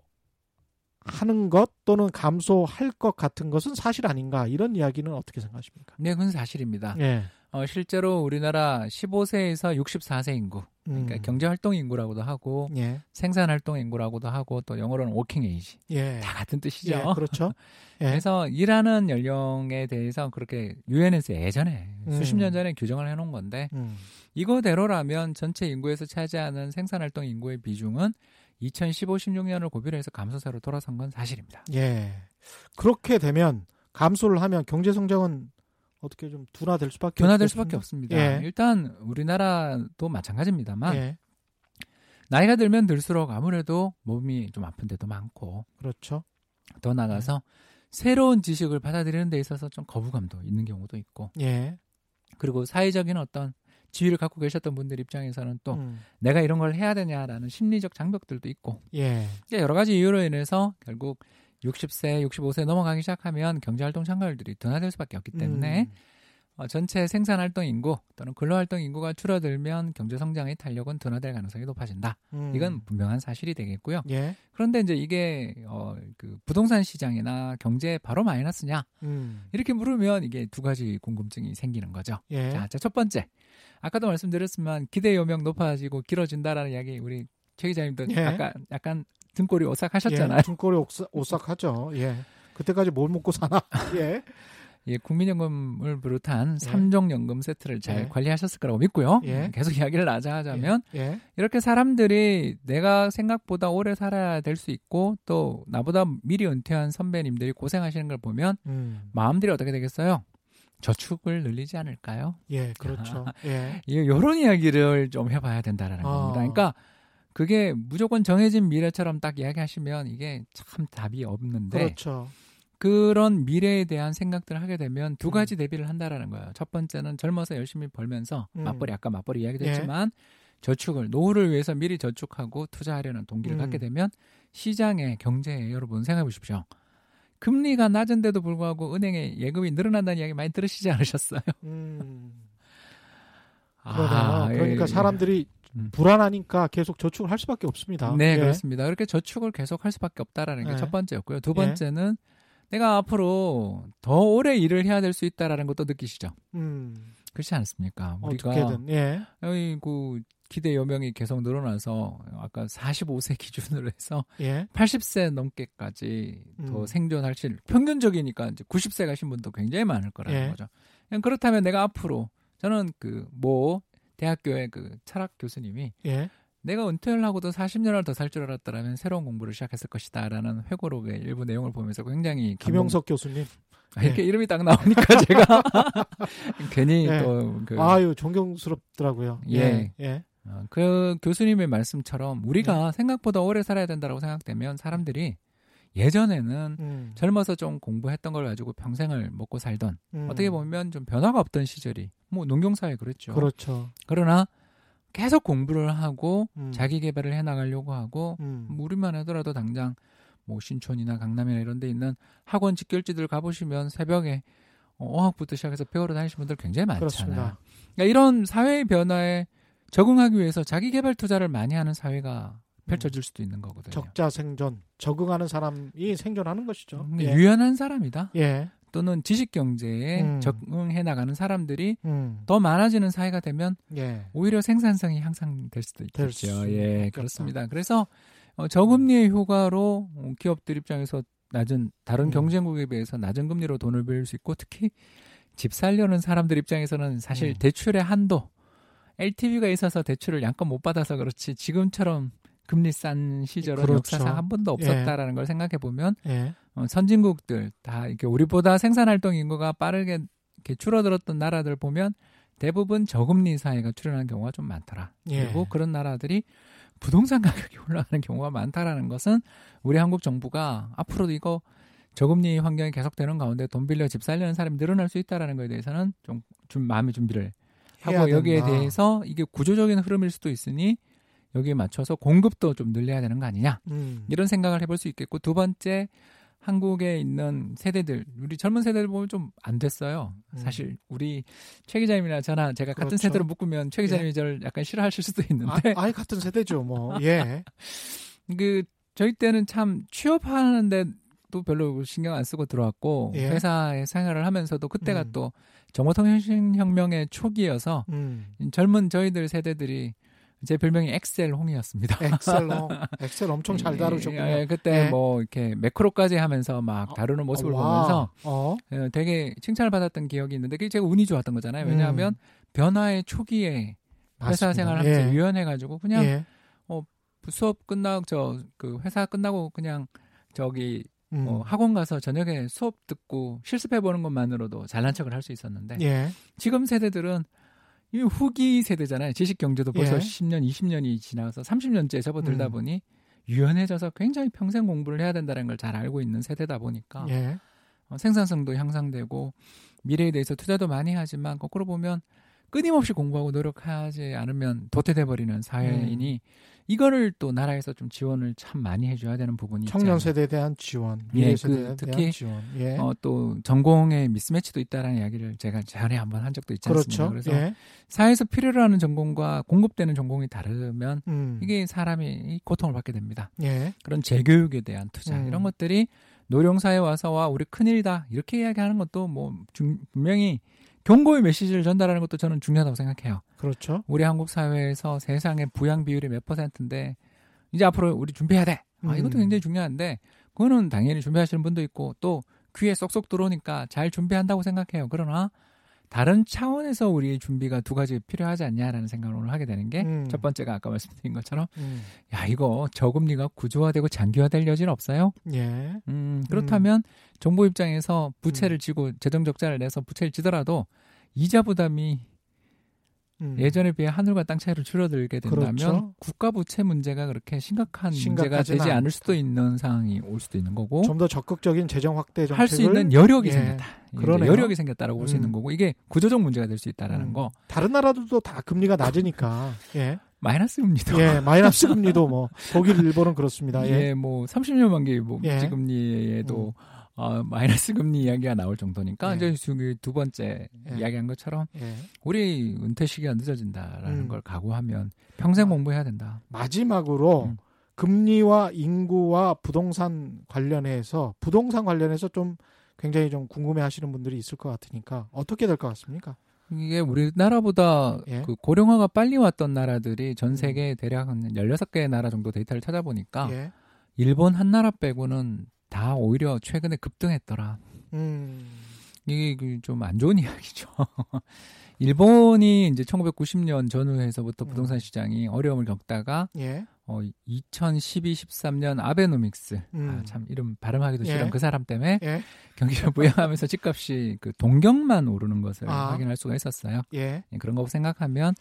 하는 것 또는 감소할 것 같은 것은 사실 아닌가 이런 이야기는 어떻게 생각하십니까? 네, 그건 사실입니다. 예. 어, 실제로 우리나라 15세에서 64세 인구, 그러니까 음. 경제 활동 인구라고도 하고 예. 생산 활동 인구라고도 하고 또 영어로는 working age 예. 다 같은 뜻이죠. 예, 그렇죠. 예. 그래서 일하는 연령에 대해서 그렇게 유엔에서 예전에 음. 수십 년 전에 규정을 해놓은 건데 음. 이거대로라면 전체 인구에서 차지하는 생산 활동 인구의 비중은 2015, 16년을 고비로 해서 감소세로 돌아선 건 사실입니다. 예. 그렇게 되면 감소를 하면 경제 성장은 어떻게 좀 둔화될 수밖에 둔화될 없겠습니까? 수밖에 없습니다. 예. 일단 우리나라도 마찬가지입니다만 예. 나이가 들면 들수록 아무래도 몸이 좀 아픈 데도 많고 그렇죠. 더 나가서 새로운 지식을 받아들이는 데 있어서 좀 거부감도 있는 경우도 있고 예. 그리고 사회적인 어떤 지위를 갖고 계셨던 분들 입장에서는 또 음. 내가 이런 걸 해야 되냐라는 심리적 장벽들도 있고 예. 여러 가지 이유로 인해서 결국 60세, 65세 넘어가기 시작하면 경제활동 참가율들이 둔화될 수밖에 없기 때문에 음. 어, 전체 생산 활동 인구 또는 근로 활동 인구가 줄어들면 경제 성장의 탄력은 둔화될 가능성이 높아진다. 음. 이건 분명한 사실이 되겠고요. 예. 그런데 이제 이게 어, 그 부동산 시장이나 경제에 바로 마이너스냐 음. 이렇게 물으면 이게 두 가지 궁금증이 생기는 거죠. 예. 자, 자, 첫 번째. 아까도 말씀드렸지만 기대 요명 높아지고 길어진다라는 이야기 우리 최 기자님도 예. 아까 약간 등골이 오싹하셨잖아요. 예. 등골이 오싹, 오싹하죠. 예. 그때까지 뭘 먹고 사나? 예. 예, 국민연금을 비롯한 예. 삼종 연금 세트를 잘 예. 관리하셨을 거라고 믿고요. 예. 계속 이야기를 나자하자면 예. 이렇게 사람들이 내가 생각보다 오래 살아야 될 수 있고 또 나보다 미리 은퇴한 선배님들이 고생하시는 걸 보면 음. 마음들이 어떻게 되겠어요? 저축을 늘리지 않을까요? 예. 그렇죠. 예. 이 요런 이야기를 좀 해봐야 된다라는 아. 겁니다. 그러니까 그게 무조건 정해진 미래처럼 딱 이야기하시면 이게 참 답이 없는데 그렇죠. 그런 미래에 대한 생각들을 하게 되면 두 음. 가지 대비를 한다라는 거예요. 첫 번째는 젊어서 열심히 벌면서 음. 맞벌이 아까 맞벌이 이야기도 예. 했지만 저축을 노후를 위해서 미리 저축하고 투자하려는 동기를 음. 갖게 되면 시장의 경제에 여러분 생각해 보십시오. 금리가 낮은데도 불구하고 은행에 예금이 늘어난다는 이야기 많이 들으시지 않으셨어요? 음. 아, 그러네요. 그러니까 예. 사람들이 음. 불안하니까 계속 저축을 할 수밖에 없습니다. 네, 예. 그렇습니다. 그렇게 저축을 계속 할 수밖에 없다라는 게 네. 첫 번째였고요. 두 예. 번째는 내가 앞으로 더 오래 일을 해야 될 수 있다라는 것도 느끼시죠. 음. 그렇지 않습니까? 우리가 어떻게든 예. 여기 그 기대 여명이 계속 늘어나서 아까 45세 기준으로 해서 예. 80세 넘게까지 더 음. 생존하실 평균적이니까 이제 90세 가신 분도 굉장히 많을 거라는 예. 거죠. 그냥 그렇다면 내가 앞으로 저는 그 뭐 대학교의 그 철학 교수님이 예. 내가 은퇴를 하고도 40년을 더 살 줄 알았다라면 새로운 공부를 시작했을 것이다라는 회고록의 일부 내용을 보면서 굉장히 감동- 김영석 교수님. 아, 이렇게 이름이 딱 나오니까 제가 괜히 예. 또그 아유, 존경스럽더라고요. 예. 예. 예. 어, 그 교수님의 말씀처럼 우리가 생각보다 오래 살아야 된다고 생각되면 사람들이 예전에는 음. 젊어서 좀 공부했던 걸 가지고 평생을 먹고 살던 음. 어떻게 보면 좀 변화가 없던 시절이 뭐 농경사회 그랬죠. 그렇죠. 그러나 계속 공부를 하고 음. 자기 개발을 해 나가려고 하고 음. 뭐 우리만 하더라도 당장 뭐 신촌이나 강남이나 이런 데 있는 학원 직결지들 가보시면 새벽에 어, 어학부터 시작해서 배우러 다니시는 분들 굉장히 많잖아요. 그러니까 이런 사회의 변화에 적응하기 위해서 자기 개발 투자를 많이 하는 사회가 펼쳐질 수도 있는 거거든요. 적자 생존, 적응하는 사람이 생존하는 것이죠. 음, 예. 유연한 사람이다. 예. 또는 지식 경제에 음. 적응해 나가는 사람들이 음. 더 많아지는 사회가 되면 예. 오히려 생산성이 향상될 수도 될 있겠죠. 수 예, 있겠다. 그렇습니다. 그래서 어, 저금리의 효과로 어, 기업들 입장에서 낮은 다른 음. 경쟁국에 비해서 낮은 금리로 돈을 빌릴 수 있고 특히 집 살려는 사람들 입장에서는 사실 음. 대출의 한도 LTV가 있어서 대출을 양껏 못 받아서 그렇지 지금처럼 금리 싼 시절은 그렇죠. 역사상 한 번도 없었다라는 걸 생각해 보면 예. 어, 선진국들 다 이렇게 우리보다 생산 활동 인구가 빠르게 이렇게 줄어들었던 나라들 보면 대부분 저금리 사회가 출현하는 경우가 좀 많더라. 예. 그리고 그런 나라들이 부동산 가격이 올라가는 경우가 많다라는 것은 우리 한국 정부가 앞으로도 이거 저금리 환경이 계속되는 가운데 돈 빌려 집 살려는 사람이 늘어날 수 있다라는 거에 대해서는 좀, 좀 마음의 준비를 하고 여기에 된다. 대해서 이게 구조적인 흐름일 수도 있으니 여기에 맞춰서 공급도 좀 늘려야 되는 거 아니냐 음. 이런 생각을 해볼 수 있겠고 두 번째 한국에 있는 세대들 우리 젊은 세대들 보면 좀 안 됐어요. 음. 사실 우리 최 기자님이나 저나 제가 같은 그렇죠. 세대로 묶으면 최 기자님이 저를 약간 싫어하실 수도 아, 있는데 아예 같은 세대죠, 뭐. 예. 그 저희 때는 참 취업하는데도 별로 신경 안 쓰고 들어왔고 예. 회사에 생활을 하면서도 그때가 음. 또 정보통신 혁명의 초기여서 음. 젊은 저희들 세대들이 제 별명이 엑셀 홍이었습니다. 엑셀, 어, 엑셀 엄청 잘 다루셨군요. 예, 예, 그때 예. 뭐 이렇게 매크로까지 하면서 막 다루는 모습을 어, 와. 보면서 어, 어, 되게 칭찬을 받았던 기억이 있는데 그게 제가 운이 좋았던 거잖아요. 왜냐하면 변화의 초기에 회사 음. 맞습니다. 생활하면서 예. 유연해가지고 그냥 예. 수업 끝나고 저 그 회사 끝나고 그냥 저기 음. 어, 학원 가서 저녁에 수업 듣고 실습해 보는 것만으로도 잘난 척을 할 수 있었는데 예. 지금 세대들은 이 후기 세대잖아요. 지식 경제도 벌써 예. 10년, 20년이 지나서 30년째 접어들다 음. 보니 유연해져서 굉장히 평생 공부를 해야 된다는 걸 잘 알고 있는 세대다 보니까 예. 어, 생산성도 향상되고 미래에 대해서 투자도 많이 하지만 거꾸로 보면 끊임없이 공부하고 노력하지 않으면 도태돼 버리는 사회이니 이거를 또 나라에서 좀 지원을 참 많이 해줘야 되는 부분이 청년 않나. 세대에 대한 지원, 예, 미래 그 세대에 대한 특히, 지원. 예. 어, 또 전공의 미스매치도 있다라는 이야기를 제가 전에 한번 한 적도 있지 않습니까? 그렇죠. 그래서 예. 사회에서 필요로 하는 전공과 공급되는 전공이 다르면 음. 이게 사람이 고통을 받게 됩니다. 예. 그런 재교육에 대한 투자 음. 이런 것들이 노령사에 와서 와 우리 큰일이다 이렇게 이야기하는 것도 뭐 중- 분명히 경고의 메시지를 전달하는 것도 저는 중요하다고 생각해요. 그렇죠. 우리 한국 사회에서 세상의 부양 비율이 몇 퍼센트인데 이제 앞으로 우리 준비해야 돼. 아, 이것도 음. 굉장히 중요한데 그거는 당연히 준비하시는 분도 있고 또 귀에 쏙쏙 들어오니까 잘 준비한다고 생각해요. 그러나 다른 차원에서 우리의 준비가 두 가지 필요하지 않냐라는 생각을 오늘 하게 되는 게첫 음. 번째가 아까 말씀드린 것처럼 음. 야 이거 저금리가 구조화되고 장기화될 여지는 없어요. 예. 음, 그렇다면 정부 입장에서 부채를 지고 재정 적자를 내서 부채를 지더라도 이자 부담이 음. 예전에 비해 하늘과 땅 차이로 줄어들게 된다면 그렇죠. 국가 부채 문제가 그렇게 심각한 문제가 되지 않을 않다. 수도 있는 상황이 올 수도 있는 거고 좀 더 적극적인 재정 확대 정책을 할 수 있는 여력이 예. 생겼다. 그러네요. 여력이 생겼다라고 볼수 음. 있는 거고 이게 구조적 문제가 될 수 있다라는 음. 거 다른 나라들도 다 금리가 낮으니까 예. 마이너스 금리도 예, 마이너스 금리도 뭐 독일, 일본은 그렇습니다. 예. 예, 뭐 30년 만기 뭐 예. 금리에도 어, 마이너스 금리 이야기가 나올 정도니까 예. 이제 두 번째 예. 이야기한 것처럼 예. 우리 은퇴 시기가 늦어진다라는 음. 걸 각오하면 평생 아. 공부해야 된다. 마지막으로 음. 금리와 인구와 부동산 관련해서 부동산 관련해서 좀 굉장히 좀 궁금해 하시는 분들이 있을 것 같으니까 어떻게 될 것 같습니까? 이게 우리나라보다 예. 그 고령화가 빨리 왔던 나라들이 전 세계 대략 한 16개의 나라 정도 데이터를 찾아보니까 예. 일본 한 나라 빼고는 다 오히려 최근에 급등했더라. 음. 이게 그좀안 좋은 이야기죠. 일본이 이제 1990년 전후에서부터 음. 부동산 시장이 어려움을 겪다가 예. 어 2012, 13년 아베노믹스 음. 아, 참 이름 발음하기도 예. 싫은 그 사람 때문에 예. 경기를 부양하면서 집값이 그 동경만 오르는 것을 아. 확인할 수가 있었어요. 예. 예, 그런 거 생각하면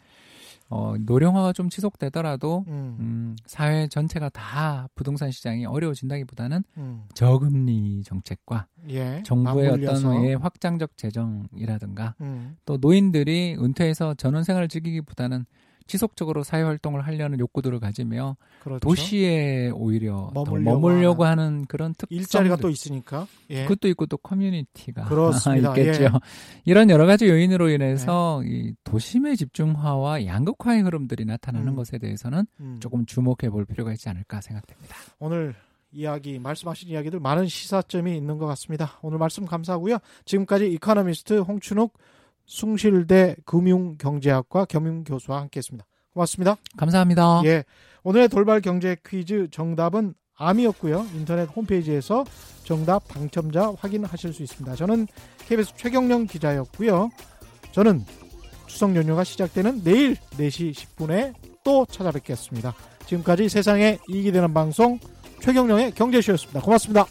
어, 노령화가 좀 지속되더라도 음. 음, 사회 전체가 다 부동산 시장이 어려워진다기보다는 음. 저금리 정책과 예. 정부의 맞물려서. 어떤 예, 확장적 재정이라든가 음. 또 노인들이 은퇴해서 전원 생활을 즐기기보다는 지속적으로 사회 활동을 하려는 욕구들을 가지며 그렇죠. 도시에 오히려 더 머물려고 머물려고 하는 그런 특성 일자리가 또 있으니까. 예. 그것도 있고 또 커뮤니티가 그렇습니다. 예. 있겠죠. 이런 여러 가지 요인으로 인해서 이 도심의 집중화와 양극화의 흐름들이 나타나는 음. 것에 대해서는 음. 조금 주목해 볼 필요가 있지 않을까 생각됩니다. 오늘 이야기 말씀하신 이야기들 많은 시사점이 있는 것 같습니다. 오늘 말씀 감사하고요. 지금까지 이코노미스트 홍춘욱 숭실대 금융경제학과 겸임교수와 함께했습니다. 고맙습니다. 감사합니다. 예, 오늘의 돌발 경제 퀴즈 정답은 암이었고요. 인터넷 홈페이지에서 정답 당첨자 확인하실 수 있습니다. 저는 KBS 최경령 기자였고요. 저는 추석 연휴가 시작되는 내일 4시 10분에 또 찾아뵙겠습니다. 지금까지 세상에 이익이 되는 방송 최경령의 경제쇼였습니다. 고맙습니다.